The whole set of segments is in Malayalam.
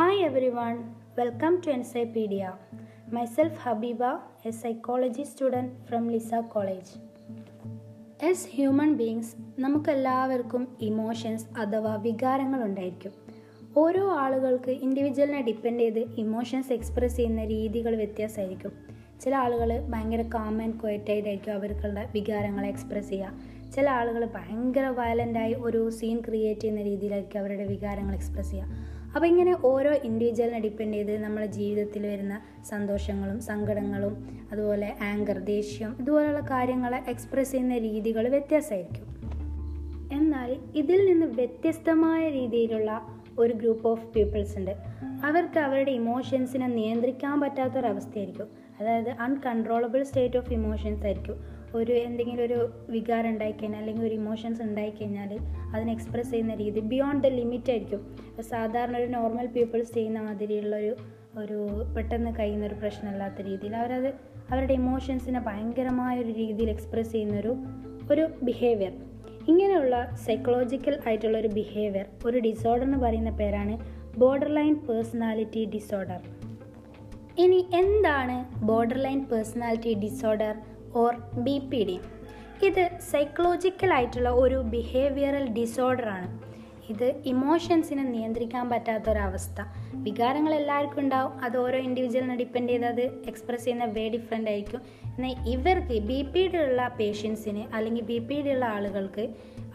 Hi everyone, welcome to Encyclopedia. Myself Habeeba a psychology student from Lisa college as human beings നമുക്കെല്ലാവർക്കും ഇമോഷൻസ് അഥവാ വികാരങ്ങൾ ഉണ്ടായിരിക്കും ഓരോ ആളുകൾക്ക് ഇൻഡിവിജ്വലിനെ ഡിപ്പെൻഡ് ചെയ്ത് ഇമോഷൻസ് എക്സ്പ്രസ് ചെയ്യുന്ന രീതികൾ വ്യത്യാസമായിരിക്കും. ചില ആളുകൾ ഭയങ്കര കാം ആൻഡ് ക്വയറ്റായിട്ട് ആയിരിക്കും അവർക്കുള്ള വികാരങ്ങളെ എക്സ്പ്രസ് ചെയ്യുക. ചില ആളുകൾ ഭയങ്കര വയലന്റായി ഒരു സീൻ ക്രിയേറ്റ് ചെയ്യുന്ന രീതിയിലായിരിക്കും അവരുടെ വികാരങ്ങൾ എക്സ്പ്രസ് ചെയ്യുക. അപ്പോൾ ഇങ്ങനെ ഓരോ ഇൻഡിവിജ്വലിനെ ഡിപ്പെൻഡ് ചെയ്ത് നമ്മുടെ ജീവിതത്തിൽ വരുന്ന സന്തോഷങ്ങളും സങ്കടങ്ങളും അതുപോലെ ആങ്കർ ദേഷ്യം ഇതുപോലെയുള്ള കാര്യങ്ങളെ എക്സ്പ്രസ് ചെയ്യുന്ന രീതികൾ വ്യത്യാസമായിരിക്കും. എന്നാൽ ഇതിൽ നിന്ന് വ്യത്യസ്തമായ രീതിയിലുള്ള ഒരു ഗ്രൂപ്പ് ഓഫ് പീപ്പിൾസ് ഉണ്ട്. അവർക്ക് അവരുടെ ഇമോഷൻസിനെ നിയന്ത്രിക്കാൻ പറ്റാത്തൊരവസ്ഥയായിരിക്കും. അതായത് അൺകൺട്രോളബിൾ സ്റ്റേറ്റ് ഓഫ് ഇമോഷൻസ് ആയിരിക്കും. ഒരു എന്തെങ്കിലും ഒരു വികാരം ഉണ്ടായിക്കഴിഞ്ഞാൽ അല്ലെങ്കിൽ ഒരു ഇമോഷൻസ് ഉണ്ടായിക്കഴിഞ്ഞാൽ അതിനെ എക്സ്പ്രസ് ചെയ്യുന്ന രീതി ബിയോണ്ട് ദ ലിമിറ്റ് ആയിരിക്കും. സാധാരണ ഒരു നോർമൽ പീപ്പിൾസ് ചെയ്യുന്ന മാതിരിയുള്ള ഒരു ഒരു പെട്ടെന്ന് കഴിയുന്ന ഒരു പ്രശ്നമില്ലാത്ത രീതിയിൽ അവരത് അവരുടെ ഇമോഷൻസിനെ ഭയങ്കരമായ ഒരു രീതിയിൽ എക്സ്പ്രസ് ചെയ്യുന്നൊരു ഒരു ബിഹേവിയർ ഇങ്ങനെയുള്ള സൈക്കോളജിക്കൽ ആയിട്ടുള്ള ഒരു ബിഹേവിയർ ഒരു ഡിസോർഡർ എന്ന് പറയുന്ന പേരാണ് ബോർഡർ ലൈൻ പേഴ്സണാലിറ്റി ഡിസോർഡർ ഇനി എന്താണ് borderline personality disorder or B P D ഇത് സൈക്കോളജിക്കലായിട്ടുള്ള ഒരു ബിഹേവിയറൽ ഡിസോർഡറാണ് ഇത് ഇമോഷൻസിനെ നിയന്ത്രിക്കാൻ പറ്റാത്ത പറ്റാത്തൊരവസ്ഥ. വികാരങ്ങൾ എല്ലാവർക്കും ഉണ്ടാവും. അത് ഓരോ ഇൻഡിവിജ്വലിനെ ഡിപ്പെൻഡ് ചെയ്ത് അത് എക്സ്പ്രസ് ചെയ്യുന്ന വേ ഡിഫറെന്റ് ആയിരിക്കും. എന്നാൽ ഇവർക്ക് ബി പി ഡി ഉള്ള പേഷ്യൻസിന് അല്ലെങ്കിൽ ബി പി ഡി ഉള്ള ആളുകൾക്ക്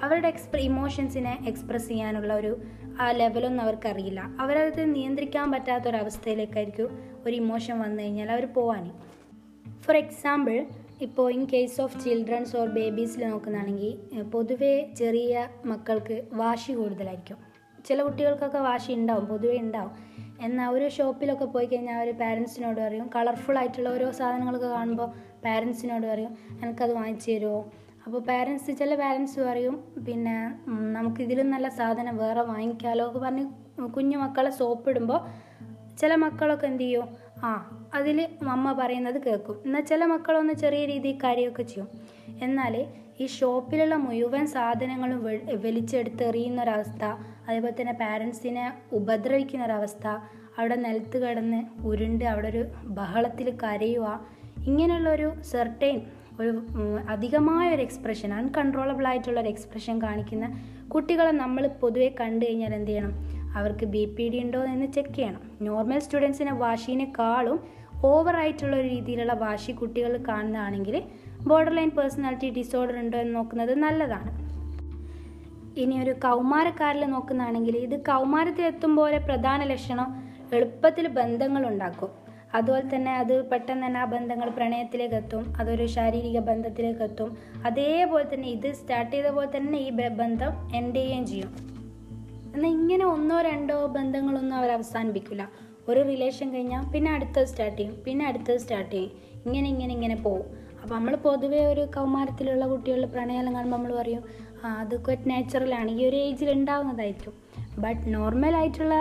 അവരുടെ എക്സ്പ്ര ഇമോഷൻസിനെ എക്സ്പ്രസ് ചെയ്യാനുള്ള ഒരു ലെവലൊന്നും അവർക്കറിയില്ല. അവരത് നിയന്ത്രിക്കാൻ പറ്റാത്തൊരവസ്ഥയിലേക്കായിരിക്കും ഒരു ഇമോഷൻ വന്നു കഴിഞ്ഞാൽ അവർ പോവാൻ ഫോർ എക്സാമ്പിൾ ഇപ്പോൾ in case of childrens or ബേബീസിൽ നോക്കുന്നതാണെങ്കിൽ പൊതുവേ ചെറിയ മക്കൾക്ക് വാശി കൂടുതലായിരിക്കും. ചില കുട്ടികൾക്കൊക്കെ വാശി ഉണ്ടാവും പൊതുവേ ഉണ്ടാവും എന്നാൽ ഒരു ഷോപ്പിലൊക്കെ പോയി കഴിഞ്ഞാൽ അവർ പാരൻസിനോട് പറയും കളർഫുൾ ആയിട്ടുള്ള ഓരോ സാധനങ്ങളൊക്കെ കാണുമ്പോൾ പാരൻസിനോട് പറയും എനിക്കത് വാങ്ങിച്ചു തരുമോ അപ്പോൾ പാരൻസ് ചില പാരൻസ് പറയും പിന്നെ നമുക്കിതിലും നല്ല സാധനം വേറെ വാങ്ങിക്കാമല്ലോ ഒക്കെ പറഞ്ഞ് കുഞ്ഞു മക്കളെ സോപ്പിടുമ്പോൾ ചില മക്കളൊക്കെ എന്ത് ചെയ്യും ആ അതിൽ അമ്മ പറയുന്നത് കേൾക്കും. എന്നാൽ ചില മക്കളൊന്ന് ചെറിയ രീതിയിൽ കാര്യമൊക്കെ ചെയ്യും. എന്നാൽ ഈ ഷോപ്പിലുള്ള മുഴുവൻ സാധനങ്ങളും വലിച്ചെടുത്ത് എറിയുന്നൊരവസ്ഥ അതേപോലെ തന്നെ പാരൻസിനെ ഉപദ്രവിക്കുന്ന ഒരവസ്ഥ അവിടെ നിലത്ത് കിടന്ന് ഉരുണ്ട് അവിടെ ഒരു ബഹളത്തിൽ കരയുക ഇങ്ങനെയുള്ളൊരു സെർട്ടൈൻ ഒരു അധികമായ ഒരു എക്സ്പ്രഷൻ അൺകൺട്രോളബിൾ ആയിട്ടുള്ള ഒരു എക്സ്പ്രഷൻ കാണിക്കുന്ന കുട്ടികളെ നമ്മൾ പൊതുവെ കണ്ടു കഴിഞ്ഞാൽ എന്ത് ചെയ്യണം? അവർക്ക് ബി പി ഡി ഉണ്ടോ എന്ന് ചെക്ക് ചെയ്യണം. നോർമൽ സ്റ്റുഡൻസിനെ വാശീനേക്കാളും ഓവറായിട്ടുള്ള ഒരു രീതിയിലുള്ള വാശി കുട്ടികൾ കാണുന്നതാണെങ്കിൽ ബോർഡർ ലൈൻ പേഴ്സണാലിറ്റി ഡിസോർഡർ ഉണ്ടോ എന്ന് നോക്കുന്നത് നല്ലതാണ്. ഇനി ഒരു കൗമാരക്കാരിൽ നോക്കുന്നതാണെങ്കിൽ ഇത് കൗമാരത്തിൽ എത്തുമ്പോൾ പ്രധാന ലക്ഷണം എളുപ്പത്തിൽ ബന്ധങ്ങൾ ഉണ്ടാക്കും. അതുപോലെ തന്നെ അത് പെട്ടെന്ന് തന്നെ ആ ബന്ധങ്ങൾ പ്രണയത്തിലേക്ക് എത്തും അതൊരു ശാരീരിക ബന്ധത്തിലേക്ക് എത്തും. അതേപോലെ തന്നെ ഇത് സ്റ്റാർട്ട് ചെയ്ത പോലെ തന്നെ ഈ ബന്ധം എൻഡ് ചെയ്യുകയും ചെയ്യും. എന്നാൽ ഇങ്ങനെ ഒന്നോ രണ്ടോ ബന്ധങ്ങളൊന്നും അവർ അവസാനിപ്പിക്കില്ല. ഒരു റിലേഷൻ കഴിഞ്ഞാൽ പിന്നെ അടുത്തത് സ്റ്റാർട്ട് ചെയ്യും. പിന്നെ അടുത്തത് സ്റ്റാർട്ട് ചെയ്യും. ഇങ്ങനെ ഇങ്ങനെ ഇങ്ങനെ പോകും അപ്പോൾ നമ്മൾ പൊതുവേ ഒരു കൗമാരത്തിലുള്ള കുട്ടികളുടെ പ്രണയം കാണുമ്പോൾ നമ്മൾ പറയും അത് അതൊക്കെ നാച്ചുറലാണ് ഈ ഒരു ഏജിൽ ഉണ്ടാകുന്നതായിരിക്കും ബട്ട് നോർമലായിട്ടുള്ള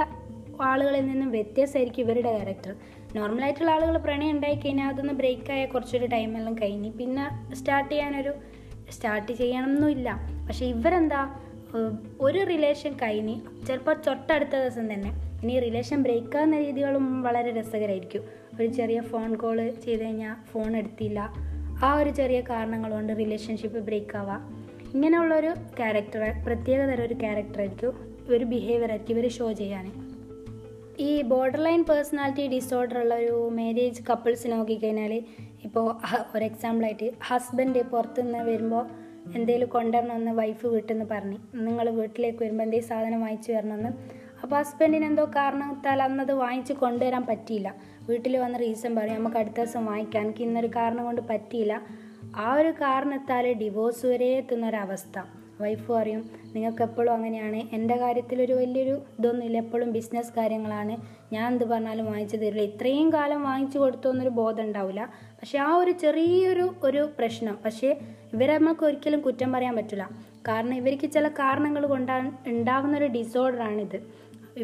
ആളുകളിൽ നിന്നും വ്യത്യാസമായിരിക്കും ഇവരുടെ ക്യാരക്ടർ നോർമലായിട്ടുള്ള ആളുകൾ പ്രണയം ഉണ്ടായി കഴിഞ്ഞാൽ അതൊന്ന് ബ്രേക്കായ കുറച്ചൊരു ടൈമെല്ലാം കഴിഞ്ഞ്. പിന്നെ സ്റ്റാർട്ട് ചെയ്യാനൊരു സ്റ്റാർട്ട് ചെയ്യണമെന്നില്ല പക്ഷേ ഇവരെന്താ ഒരു റിലേഷൻ കഴിഞ്ഞ് ചിലപ്പോൾ തൊട്ടടുത്ത ദിവസം തന്നെ ഇനി റിലേഷൻ ബ്രേക്ക് ആകുന്ന രീതികളും വളരെ രസകരമായിരിക്കും ഒരു ചെറിയ ഫോൺ കോൾ ചെയ്ത് കഴിഞ്ഞാൽ ഫോൺ എടുത്തില്ല. ആ ഒരു ചെറിയ കാരണങ്ങൾ കൊണ്ട് റിലേഷൻഷിപ്പ് ബ്രേക്ക് ആവാം ഇങ്ങനെയുള്ളൊരു ക്യാരക്ടർ പ്രത്യേക തരം ഒരു ക്യാരക്ടറായിരിക്കും ഒരു ബിഹേവിയർ ആയിരിക്കും ഇവർ ഷോ ചെയ്യാൻ ഈ ബോർഡർ ലൈൻ പേഴ്സണാലിറ്റി ഡിസോർഡർ ഉള്ള ഒരു മാരേജ് കപ്പിൾസ് നോക്കിക്കഴിഞ്ഞാൽ ഇപ്പോൾ ഒരു എക്സാമ്പിളായിട്ട് ഹസ്ബൻഡ് പുറത്തുനിന്ന് വരുമ്പോൾ എന്തെങ്കിലും കൊണ്ടുവരണമെന്ന് വൈഫ് വീട്ടിൽ നിന്ന് പറഞ്ഞു. നിങ്ങൾ വീട്ടിലേക്ക് വരുമ്പോൾ എന്തെങ്കിലും സാധനം വാങ്ങിച്ചു തരണമെന്ന്. അപ്പോൾ ഹസ്ബൻഡിന് എന്തോ കാരണത്താൽ അന്നത് വാങ്ങിച്ച് കൊണ്ടുവരാൻ പറ്റിയില്ല. വീട്ടിൽ വന്ന റീസൺ പറയും നമുക്ക് അടുത്ത ദിവസം വാങ്ങിക്കാം. എനിക്ക് ഇന്നൊരു കാരണം കൊണ്ട് പറ്റിയില്ല. ആ ഒരു കാരണത്താൽ ഡിവോഴ്സ് വരെ എത്തുന്ന ഒരവസ്ഥ വൈഫ് പറയും നിങ്ങൾക്ക് എപ്പോഴും അങ്ങനെയാണ്. എന്റെ കാര്യത്തിലൊരു വലിയൊരു ഇതൊന്നുമില്ല എപ്പോഴും ബിസിനസ് കാര്യങ്ങളാണ്. ഞാൻ എന്ത് പറഞ്ഞാലും വാങ്ങിച്ചു തരില്ല. ഇത്രയും കാലം വാങ്ങിച്ചു കൊടുത്തോന്നൊരു ബോധം ഉണ്ടാവില്ല പക്ഷേ ആ ഒരു ചെറിയൊരു ഒരു പ്രശ്നം. പക്ഷേ ഇവരെ നമുക്ക് ഒരിക്കലും കുറ്റം പറയാൻ പറ്റില്ല. കാരണം ഇവർക്ക് ചില കാരണങ്ങൾ കൊണ്ടാണ് ഉണ്ടാകുന്ന ഒരു ഡിസോർഡറാണിത്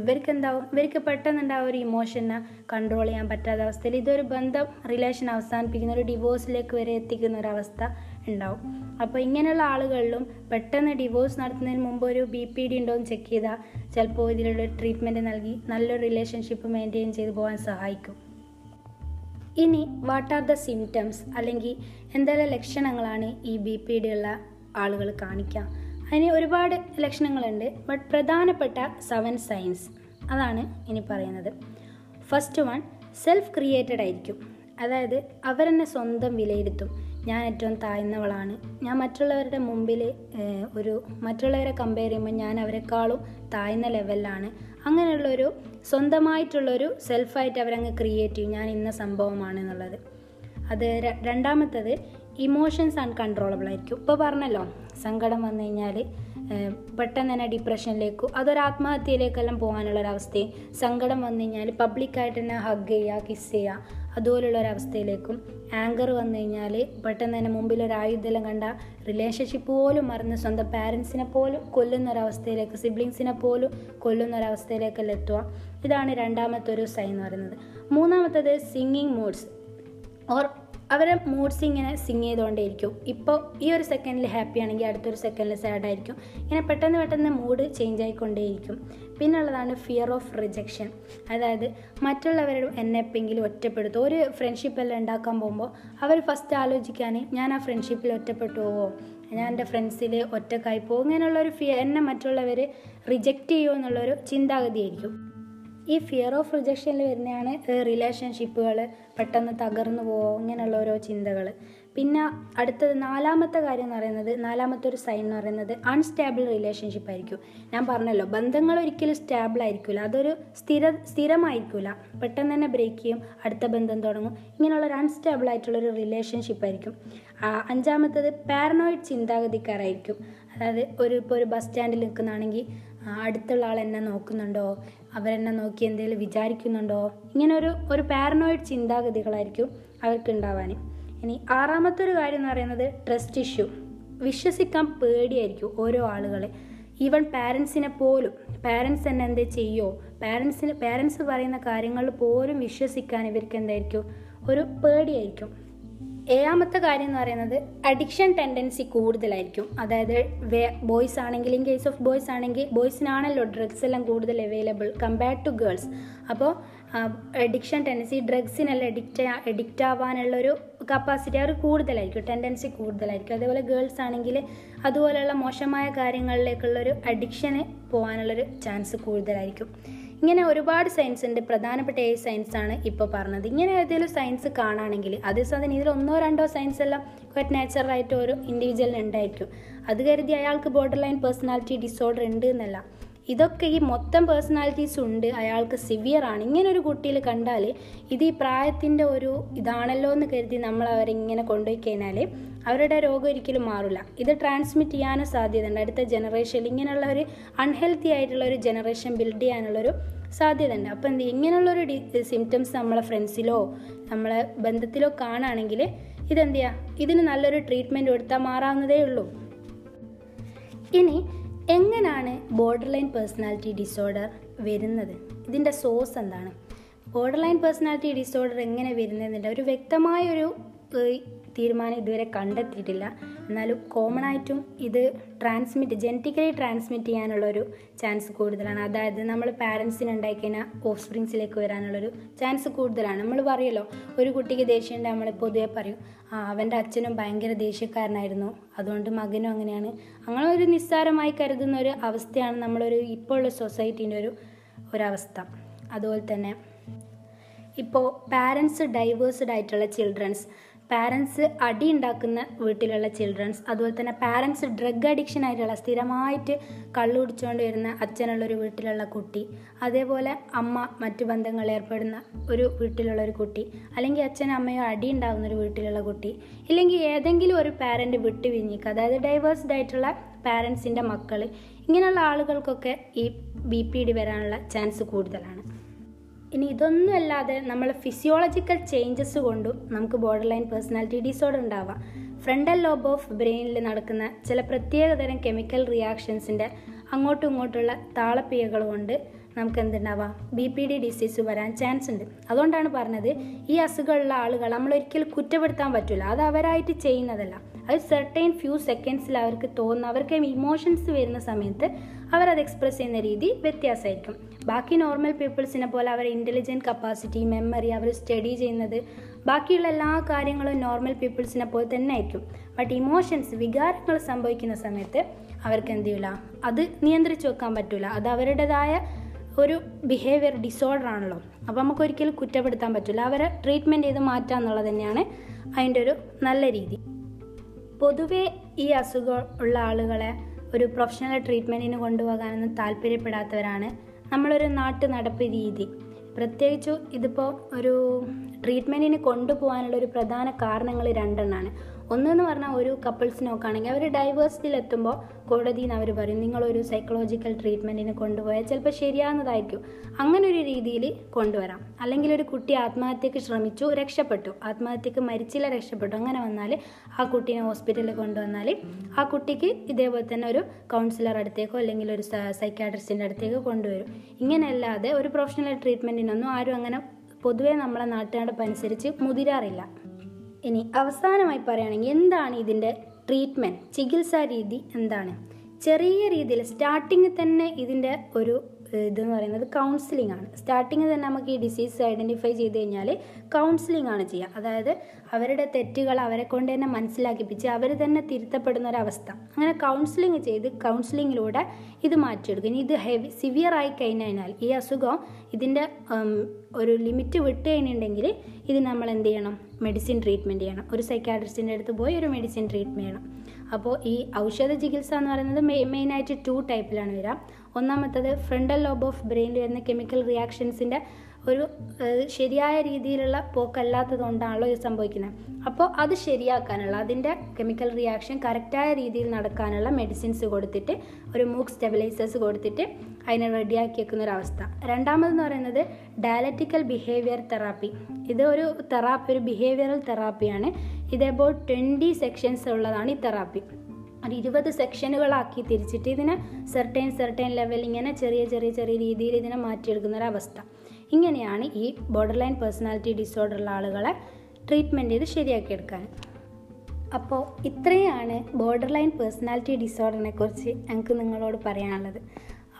ഇവർക്ക് എന്താവും? ഇവർക്ക് പെട്ടെന്നുണ്ടാവും ഒരു ഇമോഷനെ കൺട്രോൾ ചെയ്യാൻ പറ്റാത്ത അവസ്ഥയിൽ ഇതൊരു ബന്ധം റിലേഷൻ അവസാനിപ്പിക്കുന്ന ഒരു ഡിവോഴ്സിലേക്ക് വരെ എത്തിക്കുന്ന ഒരു അവസ്ഥ ഉണ്ടാവും. അപ്പോൾ ഇങ്ങനെയുള്ള ആളുകളിലും പെട്ടെന്ന് ഡിവോഴ്സ് നടത്തുന്നതിന് മുമ്പ് ഒരു ബി പി ഡി ഉണ്ടോ എന്ന് ചെക്ക് ചെയ്താൽ ചിലപ്പോൾ ഇതിലുള്ള ട്രീറ്റ്മെന്റ് നൽകി നല്ലൊരു റിലേഷൻഷിപ്പ് മെയിന്റെയിൻ ചെയ്ത് പോകാൻ സഹായിക്കും. ഇനി വാട്ട് ആർ ദ സിംറ്റംസ് അല്ലെങ്കിൽ എന്തെല്ലാം ലക്ഷണങ്ങളാണ് ഈ ബി പി ഡി ഉള്ള ആളുകൾ കാണിക്കുക അതിന് ഒരുപാട് ലക്ഷണങ്ങളുണ്ട് ബട്ട് പ്രധാനപ്പെട്ട സെവൻ സയൻസ് അതാണ് ഇനി പറയുന്നത്. ഫസ്റ്റ് വൺ സെൽഫ് ക്രിയേറ്റഡ് ആയിരിക്കും. അതായത് അവരെന്നെ സ്വന്തം വിലയിരുത്തും. ഞാൻ ഏറ്റവും താഴ്ന്നവളാണ്. ഞാൻ മറ്റുള്ളവരുടെ മുമ്പിൽ ഒരു മറ്റുള്ളവരെ കമ്പയർ ചെയ്യുമ്പോൾ ഞാൻ അവരെക്കാളും താഴ്ന്ന ലെവലിലാണ് അങ്ങനെയുള്ളൊരു സ്വന്തമായിട്ടുള്ളൊരു സെൽഫായിട്ട് അവരങ്ങ് ക്രിയേറ്റ് ചെയ്യും. ഞാൻ ഇന്ന സംഭവമാണ് എന്നുള്ളത്. അത് രണ്ടാമത്തത് ഇമോഷൻസ് അൺകൺട്രോളബിൾ ആയിരിക്കും. ഇപ്പോൾ പറഞ്ഞല്ലോ സങ്കടം വന്നു കഴിഞ്ഞാൽ പെട്ടെന്ന് തന്നെ ഡിപ്രഷനിലേക്കും അതൊരു ആത്മഹത്യയിലേക്കെല്ലാം പോകാനുള്ളൊരവസ്ഥയും സങ്കടം വന്നു കഴിഞ്ഞാൽ പബ്ലിക്കായിട്ട് തന്നെ ഹഗ് ചെയ്യുക കിസ് ചെയ്യുക അതുപോലുള്ള ഒരവസ്ഥയിലേക്കും ആങ്കർ വന്നു കഴിഞ്ഞാൽ പെട്ടെന്ന് തന്നെ മുമ്പിൽ ഒരു കണ്ട റിലേഷൻഷിപ്പ് പോലും മറന്ന് സ്വന്തം പാരൻസിനെ പോലും കൊല്ലുന്ന ഒരവസ്ഥയിലേക്ക് സിബ്ലിങ്സിനെ പോലും കൊല്ലുന്ന ഒരവസ്ഥയിലേക്കെല്ലാം എത്തുക. ഇതാണ് രണ്ടാമത്തെ ഒരു സൈൻ എന്ന് പറയുന്നത്. മൂന്നാമത്തത് സിംഗിങ് മൂഡ്സ് ഓർ അവരെ മൂഡ്സ് ഇങ്ങനെ സിങ് ചെയ്തുകൊണ്ടേയിരിക്കും. ഇപ്പോൾ ഈ ഒരു സെക്കൻഡിൽ ഹാപ്പി ആണെങ്കിൽ അടുത്തൊരു സെക്കൻഡിൽ സാഡ് ആയിരിക്കും. ഇങ്ങനെ പെട്ടെന്ന് പെട്ടെന്ന് മൂഡ് ചേഞ്ച് ആയിക്കൊണ്ടേയിരിക്കും. പിന്നുള്ളതാണ് ഫിയർ ഓഫ് റിജക്ഷൻ അതായത് മറ്റുള്ളവരുടെ എന്നെ എപ്പെങ്കിലും ഒറ്റപ്പെടുത്തും ഒരു ഫ്രണ്ട്ഷിപ്പ് എല്ലാം ഉണ്ടാക്കാൻ പോകുമ്പോൾ അവർ ഫസ്റ്റ് ആലോചിക്കാൻ ഞാൻ ആ ഫ്രണ്ട്ഷിപ്പിൽ ഒറ്റപ്പെട്ടു പോവോ? ഞാൻ എന്റെ ഫ്രണ്ട്സിൽ ഒറ്റക്കായി പോകും ഇങ്ങനെയുള്ളൊരു ഫിയർ എന്നെ മറ്റുള്ളവർ റിജക്റ്റ് ചെയ്യുമോ എന്നുള്ളൊരു ചിന്താഗതിയായിരിക്കും. ഈ ഫിയർ ഓഫ് റിജക്ഷനിൽ വരുന്നതാണ് റിലേഷൻഷിപ്പുകൾ പെട്ടെന്ന് തകർന്നു പോകുമോ ഇങ്ങനെയുള്ള ഓരോ ചിന്തകൾ പിന്നെ അടുത്തത് നാലാമത്തെ കാര്യം എന്ന് പറയുന്നത് നാലാമത്തെ ഒരു സൈൻ എന്ന് പറയുന്നത് അൺസ്റ്റേബിൾ റിലേഷൻഷിപ്പ് ആയിരിക്കും. ഞാൻ പറഞ്ഞല്ലോ ബന്ധങ്ങൾ ഒരിക്കലും സ്റ്റേബിൾ ആയിരിക്കില്ല അതൊരു സ്ഥിര സ്ഥിരമായിരിക്കില്ല പെട്ടെന്ന് തന്നെ ബ്രേക്ക് ചെയ്യും അടുത്ത ബന്ധം തുടങ്ങും. ഇങ്ങനെയുള്ള ഒരു അൺസ്റ്റാബിൾ ആയിട്ടുള്ളൊരു റിലേഷൻഷിപ്പ് ആയിരിക്കും. അഞ്ചാമത്തത് പാരനോയിഡ് ചിന്താഗതിക്കാരായിരിക്കും. അതായത് ഒരു ഇപ്പോൾ ഒരു ബസ് സ്റ്റാൻഡിൽ നിൽക്കുന്നതാണെങ്കിൽ അടുത്തുള്ള ആൾ എന്നെ നോക്കുന്നുണ്ടോ? അവരെന്നെ നോക്കി എന്തെങ്കിലും വിചാരിക്കുന്നുണ്ടോ? ഇങ്ങനെ ഒരു ഒരു പാരനോയിഡ് ചിന്താഗതികളായിരിക്കും അവർക്ക് ഉണ്ടാവാൻ ഇനി ആറാമത്തെ ഒരു കാര്യം എന്ന് പറയുന്നത് ട്രസ്റ്റ് ഇഷ്യൂ വിശ്വസിക്കാൻ പേടിയായിരിക്കും ഓരോ ആളുകളെ. ഈവൻ പാരൻസിനെ പോലും. പാരൻസ് തന്നെ എന്ത് ചെയ്യോ? പാരൻസിന് പാരൻസ് പറയുന്ന കാര്യങ്ങൾ പോലും വിശ്വസിക്കാൻ ഇവർക്ക് എന്തായിരിക്കും? ഒരു പേടിയായിരിക്കും. ഏഴാമത്തെ കാര്യം എന്ന് പറയുന്നത് അഡിക്ഷൻ ടെൻഡൻസി കൂടുതലായിരിക്കും. അതായത് ബോയ്സ് ആണെങ്കിൽ ഇൻ കേസ് ഓഫ് ബോയ്സ് ആണെങ്കിൽ ബോയ്സിനാണല്ലോ ഡ്രഗ്സ് എല്ലാം കൂടുതൽ അവൈലബിൾ കമ്പയർഡ് ടു ഗേൾസ് അപ്പോൾ അഡിക്ഷൻ ടെൻഡൻസി ഡ്രഗ്സിനെല്ലാം അഡിക്റ്റ് അഡിക്റ്റ് ആവാനുള്ളൊരു കപ്പാസിറ്റി അവർ കൂടുതലായിരിക്കും ടെൻഡൻസി കൂടുതലായിരിക്കും. അതേപോലെ ഗേൾസ് ആണെങ്കിൽ അതുപോലെയുള്ള മോശമായ കാര്യങ്ങളിലേക്കുള്ളൊരു അഡിക്ഷന് പോകാനുള്ളൊരു ചാൻസ് കൂടുതലായിരിക്കും. ഇങ്ങനെ ഒരുപാട് സയൻസ് ഉണ്ട്. പ്രധാനപ്പെട്ട ഏഴ് സയൻസാണ് ഇപ്പോൾ പറഞ്ഞത്. ഇങ്ങനെ ഏതെങ്കിലും സയൻസ് കാണുകയാണെങ്കിൽ അതേസമയം ഇതിൽ ഒന്നോ രണ്ടോ സയൻസ് എല്ലാം ക്വറ്റ് നാച്ചുറലായിട്ട് ഓരോ ഇൻഡിവിജ്വലിന് ഉണ്ടായിരിക്കും. അത് കരുതി അയാൾക്ക് ബോർഡർ ലൈൻ പേഴ്സണാലിറ്റി ഡിസോർഡർ ഉണ്ട് എന്നല്ല. ഇതൊക്കെ ഈ മൊത്തം പേഴ്സണാലിറ്റീസ് ഉണ്ട് അയാൾക്ക് സിവിയർ ആണ്. ഇങ്ങനെ ഒരു കുട്ടിയിൽ കണ്ടാൽ ഇത് ഈ പ്രായത്തിന്റെ ഒരു ഇതാണല്ലോ എന്ന് കരുതി നമ്മൾ അവരെ ഇങ്ങനെ കൊണ്ടുപോയി കഴിഞ്ഞാൽ അവരുടെ രോഗം ഒരിക്കലും മാറില്ല ഇത് ട്രാൻസ്മിറ്റ് ചെയ്യാനും സാധ്യതയുണ്ട്. അടുത്ത ജനറേഷനിൽ ഇങ്ങനെയുള്ള ഒരു അൺഹെൽത്തി ആയിട്ടുള്ള ഒരു ജനറേഷൻ ബിൽഡ് ചെയ്യാനുള്ളൊരു സാധ്യത ഉണ്ട് അപ്പോൾ എന്ത്? ഇങ്ങനെയുള്ളൊരു ഡി സിംറ്റംസ് നമ്മളെ ഫ്രണ്ട്സിലോ നമ്മളെ ബന്ധത്തിലോ കാണുകയാണെങ്കിൽ ഇതെന്ത് ചെയ്യുക ഇതിന് നല്ലൊരു ട്രീറ്റ്മെന്റ് കൊടുത്താൽ മാറാവുന്നതേ ഉള്ളൂ. ഇനി എങ്ങനെയാണ് ബോർഡർ ലൈൻ പേഴ്സണാലിറ്റി ഡിസോർഡർ വരുന്നത്? ഇതിന്റെ സോഴ്സ് എന്താണ്? ബോർഡർ ലൈൻ പേഴ്സണാലിറ്റി ഡിസോർഡർ എങ്ങനെ വരുന്നതെന്നില്ല ഒരു വ്യക്തമായൊരു തീരുമാനം ഇതുവരെ കണ്ടെത്തിയിട്ടില്ല. എന്നാലും കോമൺ ആയിട്ടും ഇത് ട്രാൻസ്മിറ്റ് ജനറ്റിക്കലി ട്രാൻസ്മിറ്റ് ചെയ്യാനുള്ളൊരു ചാൻസ് കൂടുതലാണ്. അതായത് നമ്മൾ പാരൻസിന് ഉണ്ടായിക്കഴിഞ്ഞാൽ ഓഫ് സ്പ്രിങ്സിലേക്ക് വരാനുള്ളൊരു ചാൻസ് കൂടുതലാണ്. നമ്മൾ പറയുമല്ലോ ഒരു കുട്ടിക്ക് ദേഷ്യം ഉണ്ട് നമ്മൾ പൊതുവെ പറയും ആ അവന്റെ അച്ഛനും ഭയങ്കര ദേഷ്യക്കാരനായിരുന്നു. അതുകൊണ്ട് മകനും അങ്ങനെയാണ്. അങ്ങനെ ഒരു നിസ്സാരമായി കരുതുന്ന ഒരു അവസ്ഥയാണ് നമ്മളൊരു ഇപ്പോൾ ഉള്ള സൊസൈറ്റീന്റെ ഒരു ഒരവസ്ഥ. അതുപോലെ തന്നെ ഇപ്പോൾ പാരൻസ് ഡൈവേഴ്സ്ഡ് ആയിട്ടുള്ള ചിൽഡ്രൻസ് പാരൻസ് അടി ഉണ്ടാക്കുന്ന വീട്ടിലുള്ള ചിൽഡ്രൻസ് അതുപോലെ തന്നെ പാരൻസ് ഡ്രഗ് അഡിക്ഷൻ ആയിട്ടുള്ള സ്ഥിരമായിട്ട് കള്ളു കുടിച്ചുകൊണ്ട് വരുന്ന അച്ഛനുള്ളൊരു വീട്ടിലുള്ള കുട്ടി അതേപോലെ അമ്മ മറ്റു ബന്ധങ്ങൾ ഏർപ്പെടുന്ന ഒരു വീട്ടിലുള്ള ഒരു കുട്ടി അല്ലെങ്കിൽ അച്ഛനും അമ്മയോ അടി ഉണ്ടാകുന്ന ഒരു വീട്ടിലുള്ള കുട്ടി ഇല്ലെങ്കിൽ ഏതെങ്കിലും ഒരു പാരന്റ് വിട്ടു പിരിഞ്ഞിക്കുക അതായത് ഡൈവേഴ്സ്ഡ് ആയിട്ടുള്ള പാരൻസിന്റെ മക്കൾ ഇങ്ങനെയുള്ള ആളുകൾക്കൊക്കെ ഈ ബി പി ഡി വരാനുള്ള ചാൻസ് കൂടുതലാണ്. ഇനി ഇതൊന്നും അല്ലാതെ നമ്മൾ ഫിസിയോളജിക്കൽ ചേഞ്ചസ് കൊണ്ടും നമുക്ക് ബോർഡർ ലൈൻ പേഴ്സണാലിറ്റി ഡിസോർഡർ ഉണ്ടാവാം. ഫ്രണ്ടൽ ലോബ് ഓഫ് ബ്രെയിനിൽ നടക്കുന്ന ചില പ്രത്യേകതരം കെമിക്കൽ റിയാക്ഷൻസിന്റെ അങ്ങോട്ടും ഇങ്ങോട്ടുള്ള താളപ്പിയകൾ കൊണ്ട് നമുക്ക് എന്തുണ്ടാവാം? ബി പി ഡി ഡിസീസ് വരാൻ ചാൻസ് ഉണ്ട്. അതുകൊണ്ടാണ് പറഞ്ഞത് ഈ അസുഖമുള്ള ആളുകൾ നമ്മളൊരിക്കലും കുറ്റപ്പെടുത്താൻ പറ്റില്ല അത് അവരായിട്ട് ചെയ്യുന്നതല്ല. അത് സെർട്ടൈൻ ഫ്യൂ സെക്കൻഡ്സിൽ അവർക്ക് തോന്നുന്ന അവർക്ക് ഇമോഷൻസ് വരുന്ന സമയത്ത് അവർ അത് എക്സ്പ്രസ് ചെയ്യുന്ന രീതി വ്യത്യാസമായിരിക്കും. ബാക്കി നോർമൽ പീപ്പിൾസിനെ പോലെ അവർ ഇന്റലിജന്റ് കപ്പാസിറ്റി മെമ്മറി അവർ സ്റ്റഡി ചെയ്യുന്നത് ബാക്കിയുള്ള എല്ലാ കാര്യങ്ങളും നോർമൽ പീപ്പിൾസിനെ പോലെ തന്നെ ആയിരിക്കും. ബട്ട് ഇമോഷൻസ് വികാരങ്ങൾ സംഭവിക്കുന്ന സമയത്ത് അവർക്ക് എന്ത് ചെയ്യില്ല അത് നിയന്ത്രിച്ച് വെക്കാൻ പറ്റില്ല അത് അവരുടേതായ ഒരു ബിഹേവിയർ ഡിസോർഡർ ആണല്ലോ. അപ്പോൾ നമുക്ക് ഒരിക്കലും കുറ്റപ്പെടുത്താൻ പറ്റില്ല അവരെ ട്രീറ്റ്മെന്റ് ചെയ്ത് മാറ്റുക എന്നുള്ളത് തന്നെയാണ് അതിന്റെ ഒരു നല്ല രീതി. പൊതുവേ ഈ അസുഖം ഉള്ള ആളുകളെ ഒരു പ്രൊഫഷണൽ ട്രീറ്റ്മെന്റിന് കൊണ്ടുപോകാനൊന്നും താല്പര്യപ്പെടാത്തവരാണ് നമ്മളൊരു നാട്ടു നടപ്പ് രീതി. പ്രത്യേകിച്ചും ഇതിപ്പോൾ ഒരു ട്രീറ്റ്മെന്റിന് കൊണ്ടുപോകാനുള്ള ഒരു പ്രധാന കാരണങ്ങൾ രണ്ടെണ്ണമാണ് ഒന്നെന്ന് പറഞ്ഞാൽ ഒരു കപ്പിൾസ് നോക്കുകയാണെങ്കിൽ അവർ ഡൈവേഴ്സിലെത്തുമ്പോൾ കോടതിയിൽ നിന്ന് അവർ പറയും നിങ്ങളൊരു സൈക്കോളജിക്കൽ ട്രീറ്റ്മെന്റിന് കൊണ്ടുപോയാൽ ചിലപ്പോൾ ശരിയാകുന്നതായിരിക്കും അങ്ങനെ ഒരു രീതിയിൽ കൊണ്ടുവരാം. അല്ലെങ്കിൽ ഒരു കുട്ടി ആത്മഹത്യക്ക് ശ്രമിച്ചു രക്ഷപ്പെട്ടു. ആത്മഹത്യക്ക് മരിച്ചില്ല രക്ഷപ്പെട്ടു. അങ്ങനെ വന്നാൽ ആ കുട്ടീനെ ഹോസ്പിറ്റലിൽ കൊണ്ടുവന്നാൽ ആ കുട്ടിക്ക് ഇതേപോലെ തന്നെ ഒരു കൗൺസിലർ അടുത്തേക്കോ അല്ലെങ്കിൽ ഒരു സൈക്കാട്രിസ്റ്റിന്റെ അടുത്തേക്കോ കൊണ്ടുവരും. ഇങ്ങനെയല്ലാതെ ഒരു പ്രൊഫഷണൽ ട്രീറ്റ്മെന്റിനൊന്നും ആരും അങ്ങനെ പൊതുവേ നമ്മളെ നാട്ടുനടപ്പനുസരിച്ച് മുതിരാറില്ല. ഇനി അവസാനമായി പറയുകയാണെങ്കിൽ എന്താണ് ഇതിന്റെ ട്രീറ്റ്മെന്റ് ചികിത്സാ രീതി എന്താണ്? ചെറിയ രീതിയിൽ സ്റ്റാർട്ടിങ്ങിൽ തന്നെ ഇതിന്റെ ഒരു ഇതെന്ന് പറയുന്നത് കൗൺസിലിംഗ് ആണ്. സ്റ്റാർട്ടിങ് തന്നെ നമുക്ക് ഈ ഡിസീസ് ഐഡന്റിഫൈ ചെയ്ത് കഴിഞ്ഞാൽ കൗൺസിലിംഗ് ആണ് ചെയ്യുക. അതായത് അവരുടെ തെറ്റുകൾ അവരെ കൊണ്ട് തന്നെ മനസ്സിലാക്കിപ്പിച്ച് അവർ തന്നെ തിരുത്തപ്പെടുന്ന ഒരവസ്ഥ അങ്ങനെ കൗൺസിലിംഗ് ചെയ്ത് കൗൺസിലിങ്ങിലൂടെ ഇത് മാറ്റിയെടുക്കും. ഇനി ഇത് ഹെവി സിവിയർ ആയി കഴിഞ്ഞാൽ ഈ അസുഖം ഇതിന്റെ ഒരു ലിമിറ്റ് വിട്ട് കഴിഞ്ഞിട്ടുണ്ടെങ്കിൽ ഇത് നമ്മൾ എന്ത് ചെയ്യണം? മെഡിസിൻ ട്രീറ്റ്മെന്റ് ചെയ്യണം. ഒരു സൈക്കാട്രിസ്റ്റിന്റെ അടുത്ത് പോയി ഒരു മെഡിസിൻ ട്രീറ്റ്മെന്റ് ചെയ്യണം. അപ്പോൾ ഈ ഔഷധ ചികിത്സ എന്ന് പറയുന്നത് മെയിനായിട്ട് ടു ടൈപ്പിലാണ് വരിക. ഒന്നാമത്തത് ഫ്രണ്ടൽ ലോബ് ഓഫ് ബ്രെയിനിൽ വരുന്ന കെമിക്കൽ റിയാക്ഷൻസിന്റെ ഒരു ശരിയായ രീതിയിലുള്ള പോക്കല്ലാത്തത് കൊണ്ടാണല്ലോ ഇത് സംഭവിക്കുന്നത്. അപ്പോൾ അത് ശരിയാക്കാനുള്ള അതിന്റെ കെമിക്കൽ റിയാക്ഷൻ കറക്റ്റായ രീതിയിൽ നടക്കാനുള്ള മെഡിസിൻസ് കൊടുത്തിട്ട് ഒരു മൂക്ക് സ്റ്റെബിലൈസേഴ്സ് കൊടുത്തിട്ട് അതിനെ റെഡിയാക്കി വെക്കുന്ന ഒരു അവസ്ഥ. രണ്ടാമതെന്ന് പറയുന്നത് ഡയലറ്റിക്കൽ ബിഹേവിയർ തെറാപ്പി ഇത് ഒരു തെറാപ്പി ഒരു ബിഹേവിയറൽ തെറാപ്പിയാണ് ഇത് അബൌട്ട് ട്വന്റി സെക്ഷൻസ് ഉള്ളതാണ് ഈ തെറാപ്പി ഒരു ഇരുപത് സെക്ഷനുകളാക്കി തിരിച്ചിട്ട് ഇതിനെ സെർട്ടൈൻ സെർട്ടൈൻ ലെവൽ ഇങ്ങനെ ചെറിയ ചെറിയ ചെറിയ രീതിയിൽ ഇതിനെ മാറ്റിയെടുക്കുന്ന ഒരവസ്ഥ ഇങ്ങനെയാണ് ഈ ബോർഡർ ലൈൻ പേഴ്സണാലിറ്റി ഡിസോർഡർ ഉള്ള ആളുകളെ ട്രീറ്റ്മെന്റ് ചെയ്ത് ശരിയാക്കിയെടുക്കാൻ. അപ്പോൾ ഇത്രയാണ് ബോർഡർ ലൈൻ പേഴ്സണാലിറ്റി ഡിസോർഡറിനെ കുറിച്ച് എനിക്ക് നിങ്ങളോട് പറയാനുള്ളത്.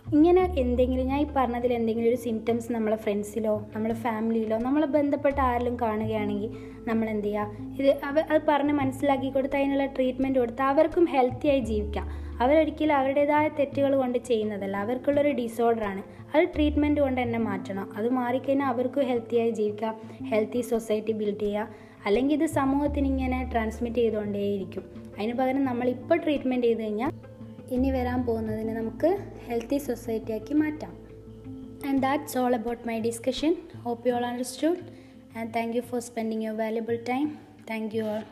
ഇങ്ങനെ എന്തെങ്കിലും ഞാൻ ഈ പറഞ്ഞതിൽ എന്തെങ്കിലും ഒരു സിംറ്റംസ് നമ്മളെ ഫ്രണ്ട്സിലോ നമ്മളെ ഫാമിലിയിലോ നമ്മളെ ബന്ധപ്പെട്ട ആരിലും കാണുകയാണെങ്കിൽ നമ്മൾ എന്ത് ചെയ്യുക ഇത് അവ അത് പറഞ്ഞ് മനസ്സിലാക്കി കൊടുത്ത് അതിനുള്ള ട്രീറ്റ്മെന്റ് കൊടുത്ത് അവർക്കും ഹെൽത്തിയായി ജീവിക്കാം. അവരൊരിക്കലും അവരുടേതായ തെറ്റുകൾ കൊണ്ട് ചെയ്യുന്നതല്ല. അവർക്കുള്ളൊരു ഡിസോർഡറാണ് അത് ട്രീറ്റ്മെന്റ് കൊണ്ട് തന്നെ മാറ്റണം. അത് മാറിക്കഴിഞ്ഞാൽ അവർക്കും ഹെൽത്തിയായി ജീവിക്കാം. ഹെൽത്തി സൊസൈറ്റി ബിൽഡ് ചെയ്യുക അല്ലെങ്കിൽ ഇത് സമൂഹത്തിന് ഇങ്ങനെ ട്രാൻസ്മിറ്റ് ചെയ്തുകൊണ്ടേയിരിക്കും. അതിന് പകരം നമ്മളിപ്പോൾ ട്രീറ്റ്മെന്റ് ചെയ്ത് കഴിഞ്ഞാൽ ഇനി വരാൻ പോകുന്നതിന് നമുക്ക് ഹെൽത്തി സൊസൈറ്റി ആക്കി മാറ്റാം. And that's all about my discussion hope you all understood and thank you for spending your valuable time thank you all